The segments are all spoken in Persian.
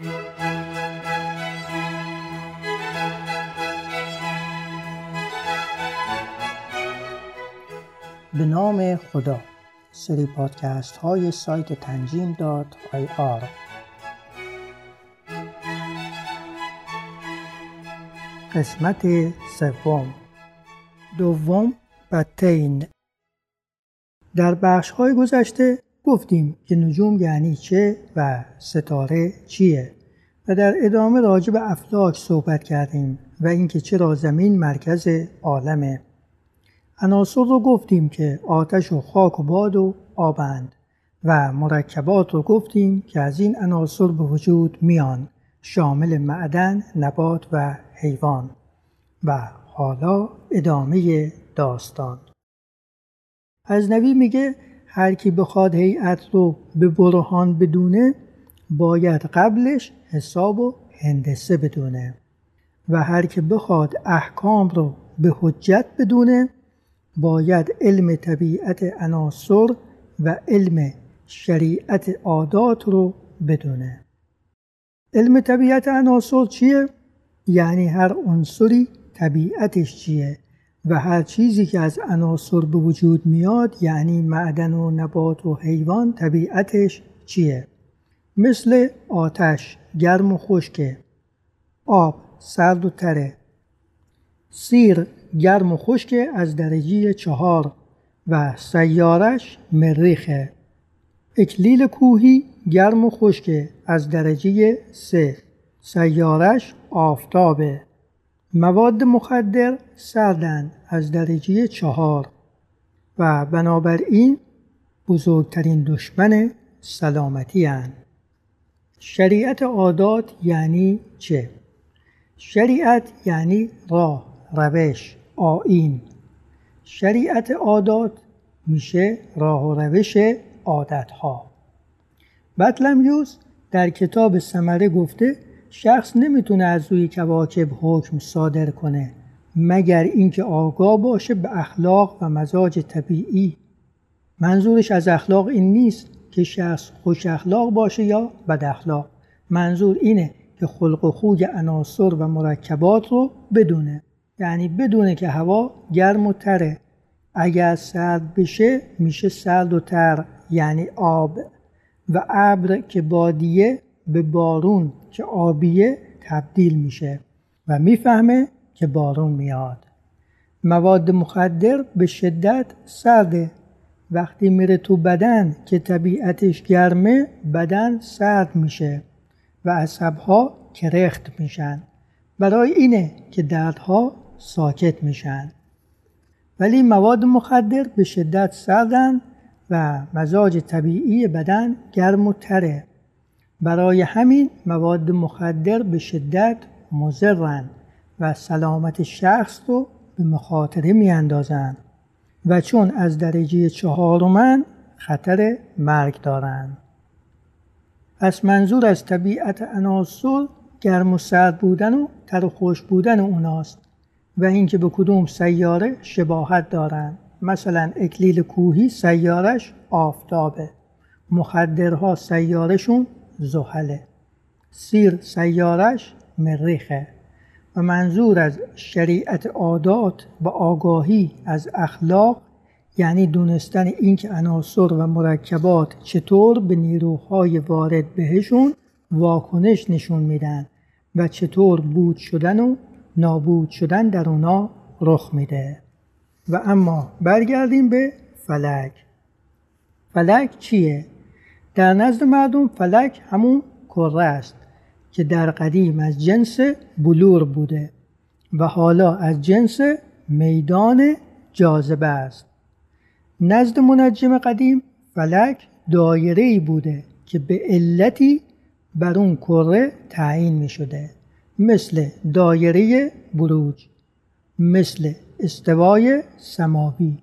به نام خدا. سری پادکست های سایت تنجیم دات آی آر. قسمت سوم. دوم بتین در بخش های گذشته گفتیم که نجوم یعنی چه و ستاره چیه و در ادامه راجع به افلاک صحبت کردیم و اینکه چرا زمین مرکز عالمه. عناصر رو گفتیم که آتش و خاک و باد و آبند و مرکبات رو گفتیم که از این عناصر به وجود میان شامل معدن، نبات و حیوان. و حالا ادامه داستان. از نبی میگه هر کی بخواد هیئت رو به برهان بدونه باید قبلش حساب و هندسه بدونه. و هر کی بخواد احکام رو به حجت بدونه باید علم طبیعت عناصر و علم شریعت عادات رو بدونه. علم طبیعت عناصر چیه؟ یعنی هر عنصری طبیعتش چیه؟ و هر چیزی که از عناصر به وجود میاد یعنی معدن و نبات و حیوان طبیعتش چیه؟ مثل آتش گرم و خشکه آب سرد و تره. سیر گرم و خشک از درجه چهار و سیارش مریخه اکلیل کوهی گرم و خشک از درجه سه. سیارش آفتابه. مواد مخدر سردن از درجه چهار و بنابراین بزرگترین دشمن سلامتی هن. شریعت عادات یعنی چه؟ شریعت یعنی راه، روش، آین شریعت عادات میشه راه و روش عادت ها بطلمیوس در کتاب سمره گفته شخص نمی‌تونه از روی کواکب حکم صادر کنه مگر اینکه آگاه باشه به اخلاق و مزاج طبیعی. منظورش از اخلاق این نیست که شخص خوش اخلاق باشه یا بد اخلاق. منظور اینه که خلق و خوی عناصر و مرکبات رو بدونه. یعنی بدونه که هوا گرم و تره. اگر سرد بشه میشه سرد و تر یعنی آب. و ابر که بادیه به بارون که آبیه تبدیل میشه و می‌فهمه که بارون میاد. مواد مخدر به شدت سرده. وقتی میره تو بدن که طبیعتش گرمه بدن سرد میشه و عصبها کرخت میشن. برای اینه که دردها ساکت میشن. ولی مواد مخدر به شدت سردن و مزاج طبیعی بدن گرم و تره برای همین مواد مخدر به شدت مزرن و سلامت شخص رو به مخاطره میاندازند و چون از درجه چهارمن خطر مرگ دارند. پس منظور از طبیعت عناصر گرم و سرد بودن و تر و خوش بودن اوناست و اینکه به کدوم سیاره شباهت دارند. مثلا اکلیل کوهی سیارش آفتابه. مخدرها سیارشون زحله سیر سیارش مریخه و منظور از شریعت عادات و آگاهی از اخلاق یعنی دونستن اینکه عناصر و مرکبات چطور به نیروهای وارد بهشون واکنش نشون میدن و چطور بود شدن و نابود شدن در اونا رخ میده. و اما برگردیم به فلک. فلک چیه؟ در نزد مردم فلک همون کره است که در قدیم از جنس بلور بوده و حالا از جنس میدان جاذبه است. نزد منجم قدیم فلک دایره ای بوده که به علتی بر اون کره تعیین می شده مثل دایره بروج مثل استوای سماوی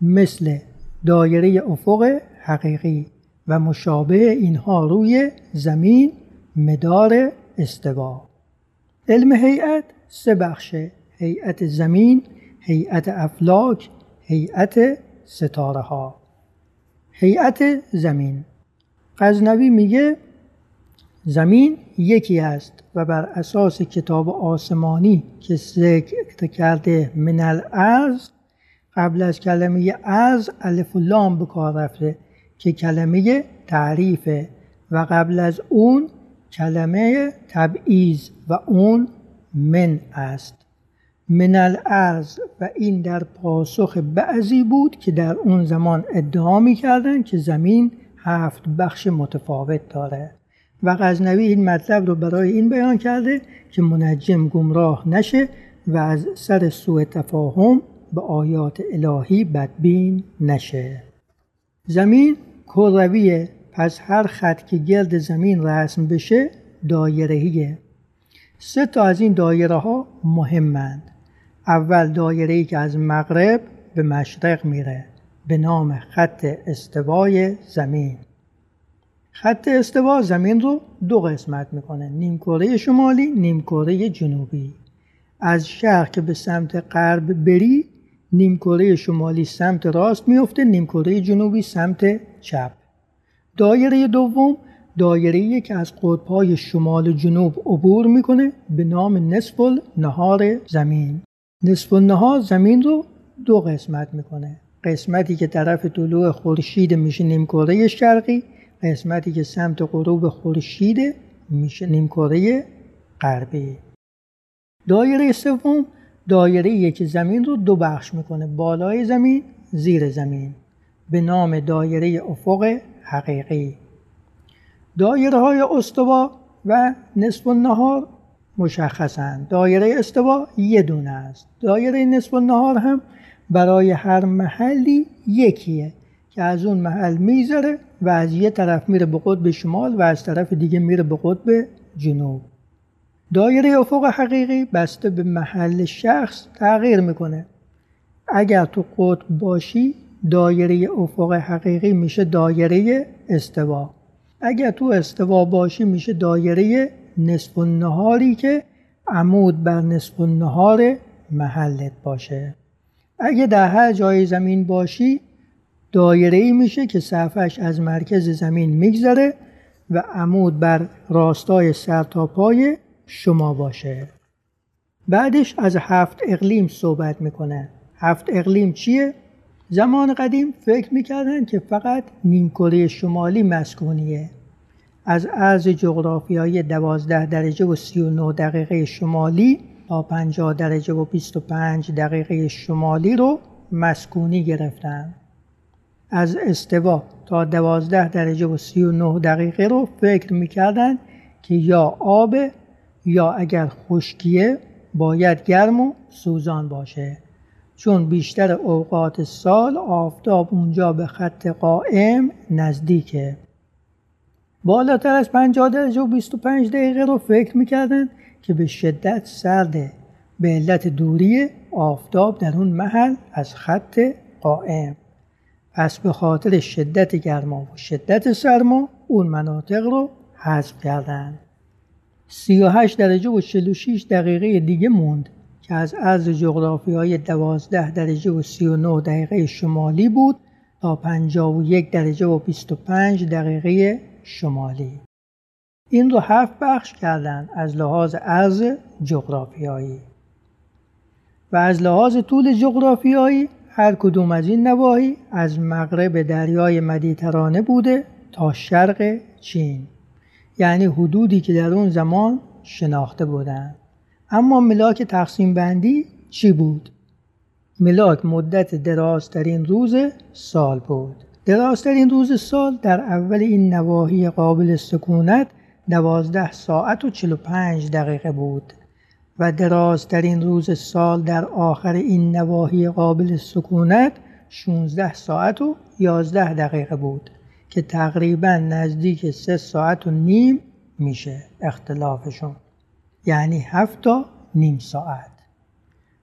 مثل دایره افق حقیقی. و مشابه اینها روی زمین مدار استوا علم هیئت سه بخشه هیئت زمین هیئت افلاک هیئت ستاره ها هیئت زمین. غزنوی میگه زمین یکی است و بر اساس کتاب آسمانی که ذکر کرده من الارض قبل از کلمه از الف و لام به کار رفته. که کلمه تعریفه و قبل از اون کلمه تبعیض و اون من است. من الارض و این در پاسخ بعضی بود که در اون زمان ادعا می کردن که زمین هفت بخش متفاوت داره. و غزنوی این مطلب رو برای این بیان کرده که منجم گمراه نشه و از سر سوء تفاهم به آیات الهی بدبین نشه. زمین کرویه پس هر خط که گرد زمین رسم بشه دایرهیه. سه تا از این دایره ها مهمند. اول دایره ای که از مغرب به مشرق میره به نام خط استوای زمین. خط استوا زمین رو دو قسمت می‌کنه نیم کره شمالی نیم کره جنوبی. از شرق که به سمت غرب بری نیم کره شمالی سمت راست میفته نیم کره جنوبی سمت چپ دایره دوم دایره که از قطبهای شمال جنوب عبور می‌کنه به نام نصف نهار زمین. نصف نهار زمین رو دو قسمت می‌کنه. قسمتی که طرف طلوع خورشید میشه نیم کره شرقی قسمتی که سمت غروب خورشید میشه نیم کره غربی. دایره سوم دایره که زمین رو دو بخش می‌کنه بالای زمین زیر زمین. به نام دایره افق حقیقی. دایره های استوا و نصف النهار مشخصند. دایره استوا یه دونه است. دایره نصف النهار هم برای هر محلی یکیه که از اون محل می‌ذاره و از یه طرف میره به قطب شمال و از طرف دیگه میره به قطب جنوب. دایره افق حقیقی بسته به محل شخص تغییر می‌کنه. اگر تو قطب باشی دایره افق حقیقی میشه دایره استوا. اگر تو استوا باشی میشه دایره نصف النهاری که عمود بر نصف النهار محلت باشه. اگه در هر جای زمین باشی دایره ای میشه که صفحش از مرکز زمین میگذره و عمود بر راستای سر تا پای شما باشه. بعدش از هفت اقلیم صحبت می‌کنه. هفت اقلیم چیه؟ زمان قدیم فکر می‌کردن که فقط نیمکره شمالی مسکونیه. از عرض جغرافیایی 12 درجه و 39 دقیقه شمالی تا 50 درجه و 25 دقیقه شمالی رو مسکونی گرفتن. از استوا تا 12 درجه و 39 دقیقه رو فکر می‌کردن که یا آب یا اگر خشکیه باید گرم و سوزان باشه. چون بیشتر اوقات سال آفتاب اونجا به خط قائم نزدیکه. بالاتر از 50 درجه و 25 دقیقه رو فکر می‌کردن که به شدت سرده به علت دوری آفتاب در اون محل از خط قائم. پس به خاطر شدت گرما و شدت سرما اون مناطق رو حذف کردن. 38 درجه و 46 دقیقه دیگه موند. که از عرض جغرافی های 12 درجه و 39 دقیقه شمالی بود تا 51 درجه و 25 دقیقه شمالی. این رو هفت بخش کردن از لحاظ عرض جغرافیایی. و از لحاظ طول جغرافیایی هر کدوم از این نواحی از مغرب دریای مدیترانه بوده تا شرق چین یعنی حدودی که در اون زمان شناخته بودند اما ملاک تقسیم بندی چی بود؟ ملاک مدت درازترین روز سال بود درازترین روز سال در اول این نواحی قابل سکونت دوازده ساعت و 45 دقیقه بود و درازترین روز سال در آخر این نواحی قابل سکونت 16 ساعت و 11 دقیقه بود که تقریبا نزدیک 3 ساعت و نیم میشه اختلافشون یعنی 7 تا نیم ساعت.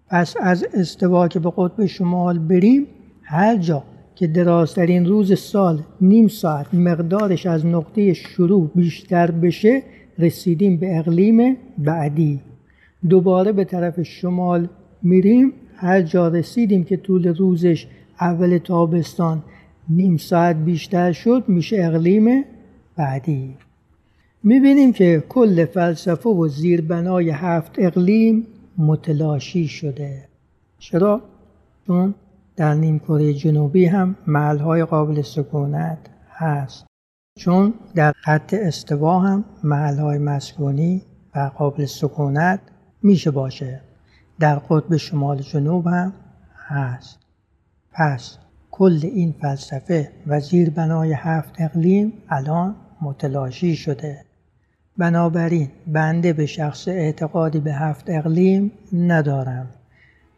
پس از استوا که به قطب شمال بریم هر جا که درازترین روز سال نیم ساعت مقدارش از نقطه شروع بیشتر بشه رسیدیم به اقلیم بعدی. دوباره به طرف شمال میریم هر جا رسیدیم که طول روزش اول تابستان نیم ساعت بیشتر شد میشه اقلیم بعدی. می‌بینیم که کل فلسفه و زیربنای هفت اقلیم متلاشی شده. چرا؟ چون در نیمکره جنوبی هم محلهای قابل سکونت هست. چون در خط استوا هم محلهای مسکونی و قابل سکونت میشه باشه. در قطب شمال جنوب هم هست. پس کل این فلسفه و زیربنای هفت اقلیم الان متلاشی شده. بنابراین بنده به شخص اعتقادی به هفت اقلیم ندارم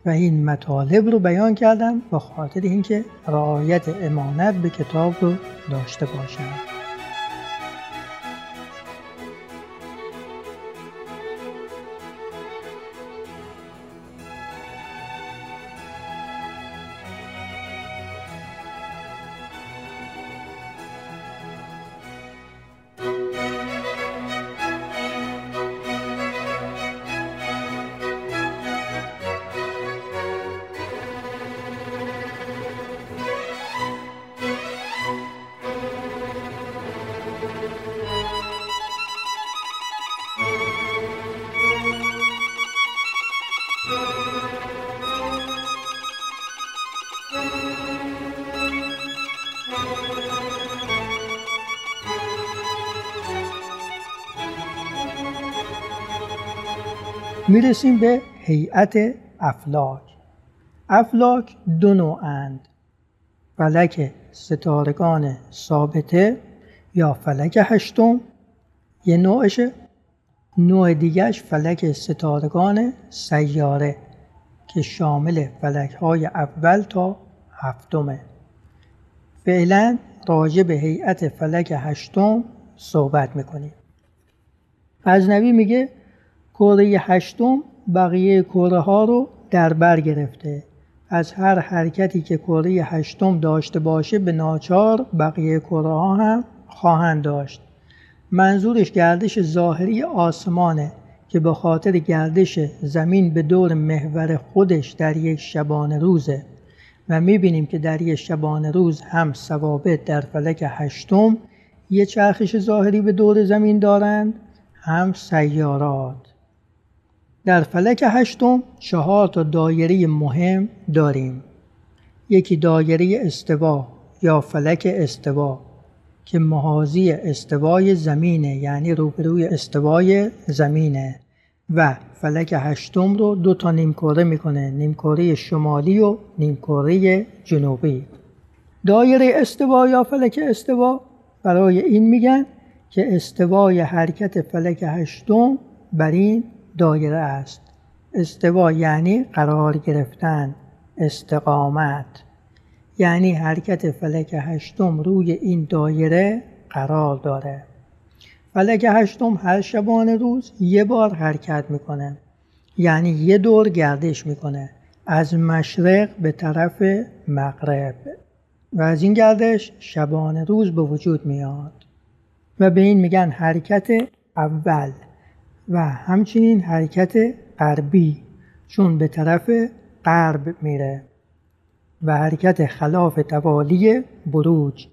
و این مطالب رو بیان کردم به خاطر اینکه رعایت امانت به کتاب رو داشته باشم. می‌رسیم به هیئت افلاک. افلاک دو نوعند فلک ستارگان ثابته یا فلک هشتم. یه نوعشه نوع دیگرش فلک ستارگان سیاره که شامل فلک های اول تا هفتمه. فعلا راجع به هیئت فلک هشتم صحبت می‌کنیم. غزنوی میگه کره هشتم بقیه کره ها رو در بر گرفته. از هر حرکتی که کره هشتم داشته باشه به ناچار بقیه کره ها هم خواهند داشت. منظورش گردش ظاهری آسمانه که به خاطر گردش زمین به دور محور خودش در یک شبانه روزه. و می‌بینیم که در یک شبانه روز هم ثوابت در فلک هشتم یه چرخش ظاهری به دور زمین دارند هم سیارات. در فلک هشتم چهار تا دایره مهم داریم. یکی دایره استوا یا فلک استوا که محاذی استوای زمینه یعنی روبروی استوای زمینه و فلک هشتم رو دو تا نیمکره می‌کنه نیمکره شمالی و نیمکره جنوبی. دایره استوا یا فلک استوا برای این میگن که استوای حرکت فلک هشتم بر این دایره است. استوا یعنی قرار گرفتن استقامت. یعنی حرکت فلک هشتم روی این دایره قرار داره. فلک هشتم هر شبانه روز یه بار حرکت می‌کنه. یعنی یه دور گردش می‌کنه. از مشرق به طرف مغرب. و از این گردش شبانه روز به وجود میاد. و به این میگن حرکت اول. و همچنین حرکت غربی چون به طرف غرب میره و حرکت خلاف توالی بروج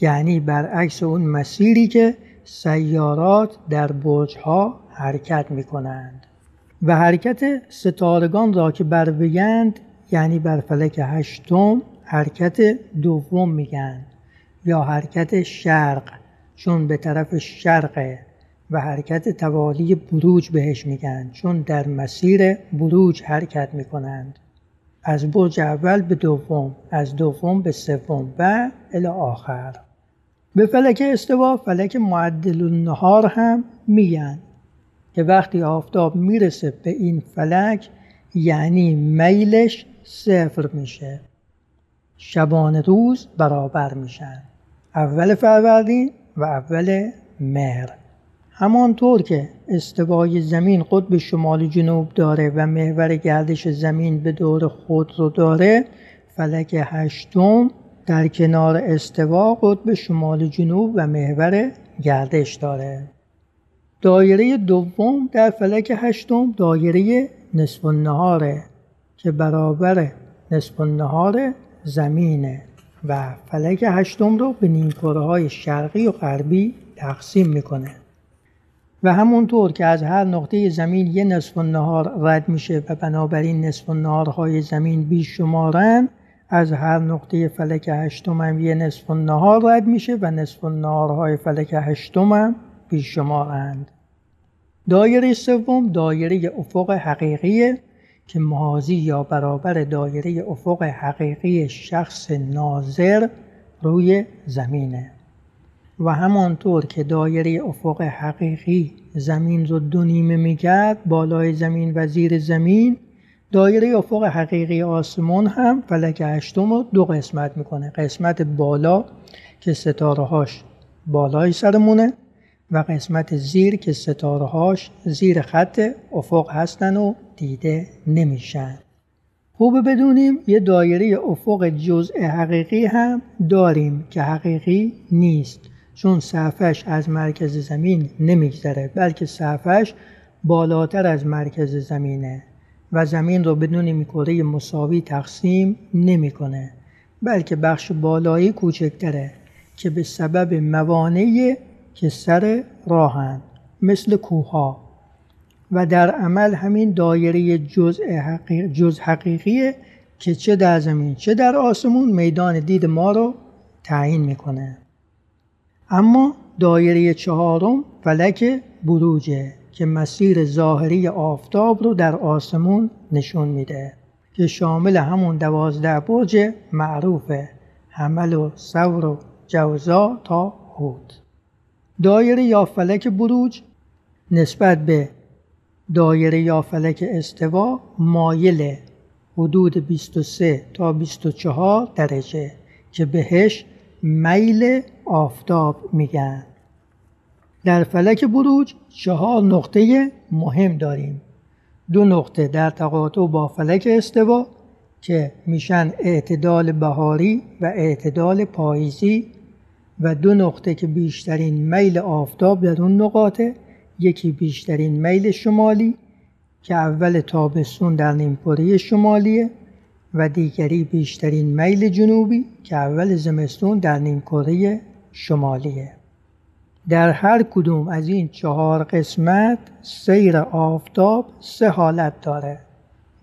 یعنی برعکس اون مسیری که سیارات در برجها حرکت می کنند و حرکت ستارگان را که بر ویند یعنی بر فلک هشتم حرکت دوم میگن یا حرکت شرق چون به طرف شرقه و حرکت توالی بروج بهش میگن چون در مسیر بروج حرکت می‌کنند. از برج اول به دوم از دوم به سوم و الی آخر. به فلک استوا فلک معدل النهار هم میگن که وقتی آفتاب می‌رسه به این فلک یعنی میلش صفر میشه. شبان روز برابر میشن. اول فروردین و اول مهر. همانطور که استوای زمین قطب شمال جنوب داره و محور گردش زمین به دور خود رو داره فلک هشتم در کنار استوا قطب شمال جنوب و محور گردش داره. دایره دوم در فلک هشتم دایره نصف النهاره که برابر نصف النهار زمینه و فلک هشتم رو به نیمکره های شرقی و غربی تقسیم می‌کنه. و همونطور که از هر نقطه زمین یه نصف نهار رد میشه و بنابراین نصف نهارهای زمین بیشمارن از هر نقطه فلک هشتم هم یه نصف نهار رد میشه و نصف نهارهای فلک هشتم هم بیشمارند. دایره سوم دایره افق حقیقیه که محاضی یا برابر دایره افق حقیقی شخص ناظر روی زمینه. و همانطور که دایره افق حقیقی زمین رو دو نیمه می‌کرد بالای زمین و زیر زمین دایره افق حقیقی آسمان هم فلک هشتم رو دو قسمت می‌کنه. قسمت بالا که ستاره هاش بالای سرمونه و قسمت زیر که ستاره هاش زیر خط افق هستن و دیده نمیشن. خوبه بدونیم یه دایره افق جزء حقیقی هم داریم که حقیقی نیست. چون صفحش از مرکز زمین نمیگذره بلکه صفحش بالاتر از مرکز زمینه و زمین رو بدون کره مساوی تقسیم نمی‌کنه بلکه بخش بالایی کوچکتره که به سبب موانعی که سر راهن مثل کوها و در عمل همین دایره جز, حقیق جز حقیقیه که چه در زمین چه در آسمون میدان دید ما رو تعیین می‌کنه. اما دایره چهارم فلک بروجه که مسیر ظاهری آفتاب رو در آسمون نشون میده که شامل همون دوازده برج معروفه حمل و سور و جوزا تا هود. دایره یا فلک بروج نسبت به دایره یا فلک استوا مایل حدود 23 تا 24 درجه که بهش میل آفتاب میگن. در فلک بروج چهار نقطه مهم داریم. دو نقطه در تقاطع با فلک استوا که میشن اعتدال بهاری و اعتدال پاییزی و دو نقطه که بیشترین میل آفتاب در اون نقاطه یکی بیشترین میل شمالی که اول تابستون در نیمکره شمالیه و دیگری بیشترین میل جنوبی که اول زمستون در نیمکره شمالیه. در هر کدوم از این چهار قسمت سیر آفتاب سه حالت داره.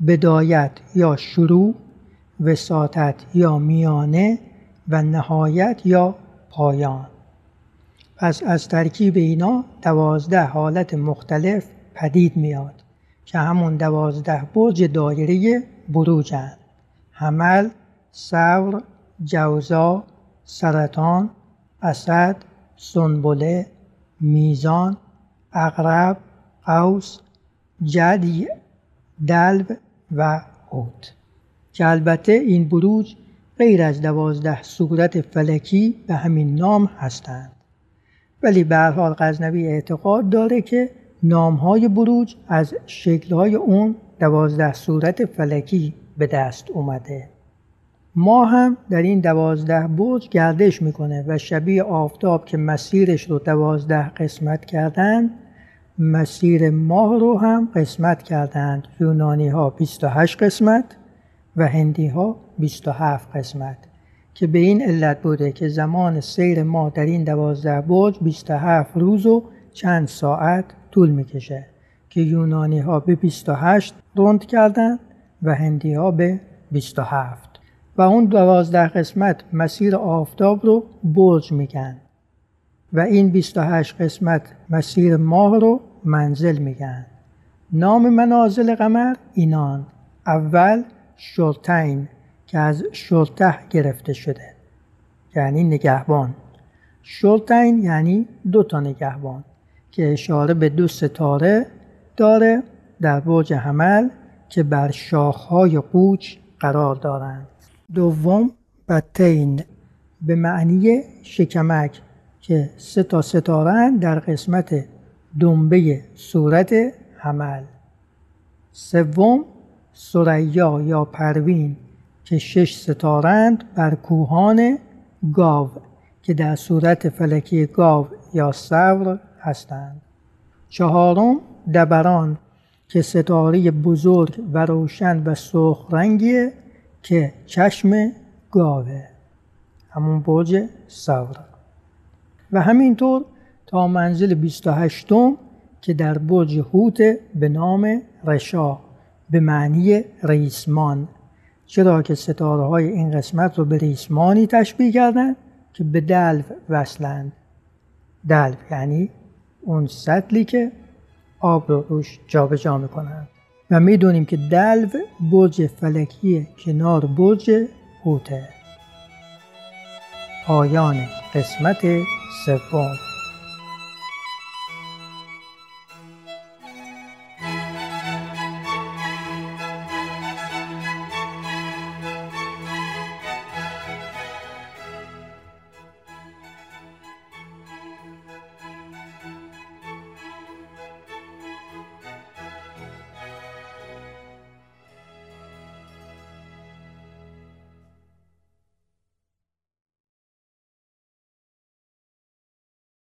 بدایت یا شروع وساطت یا میانه و نهایت یا پایان. پس از ترکیب اینا دوازده حالت مختلف پدید میاد که همون دوازده برج دایره بروجن. حمل، سور، جوزا، سرطان، اسد، سنبله، میزان، اغرب، قوس، جدی، دلب و عود. که البته این بروج غیر از دوازده صورت فلکی به همین نام هستند. ولی به حال غزنوی اعتقاد داره که نامهای بروج از شکلهای اون دوازده صورت فلکی به دست اومده. ما هم در این دوازده برج گردش می‌کنه و شبیه آفتاب که مسیرش رو دوازده قسمت کردن مسیر ماه رو هم قسمت کردند. یونانی ها 28 قسمت و هندی ها 27 قسمت که به این علت بوده که زمان سیر ما در این دوازده برج 27 روز و چند ساعت طول می‌کشه که یونانی ها به 28 روند کردن و هندی ها به 27 و اون دوازده قسمت مسیر آفتاب رو برج میگن و این 28 قسمت مسیر ماه رو منزل میگن نام منازل قمر اینان. اول شرطین که از شرطه گرفته شده. یعنی نگهبان. شرطین یعنی دو تا نگهبان که اشاره به دو ستاره داره در برج حمل که بر شاخهای قوچ قرار دارند. دوم بطین به معنی شکمک که سه تا ستاره در قسمت دنبه صورت حمل. سوم سریا یا پروین که شش ستارند بر کوهان گاو که در صورت فلکی گاو یا سور هستند. چهارم دبران که ستاره بزرگ و روشن و سرخ رنگیه که چشم گاوه همون برج سور و همینطور تا منزل 28 م که در برج هوت به نام رشا به معنی ریسمان. چرا که ستاره های این قسمت رو به ریسمانی تشبیه کردن که به دلو وصلند. دلو یعنی اون سطلی که آب رو روش جابجا جا می‌کنند. و می‌دونیم که دلو برج فلکی کنار برج هوته پایان قسمت سوم.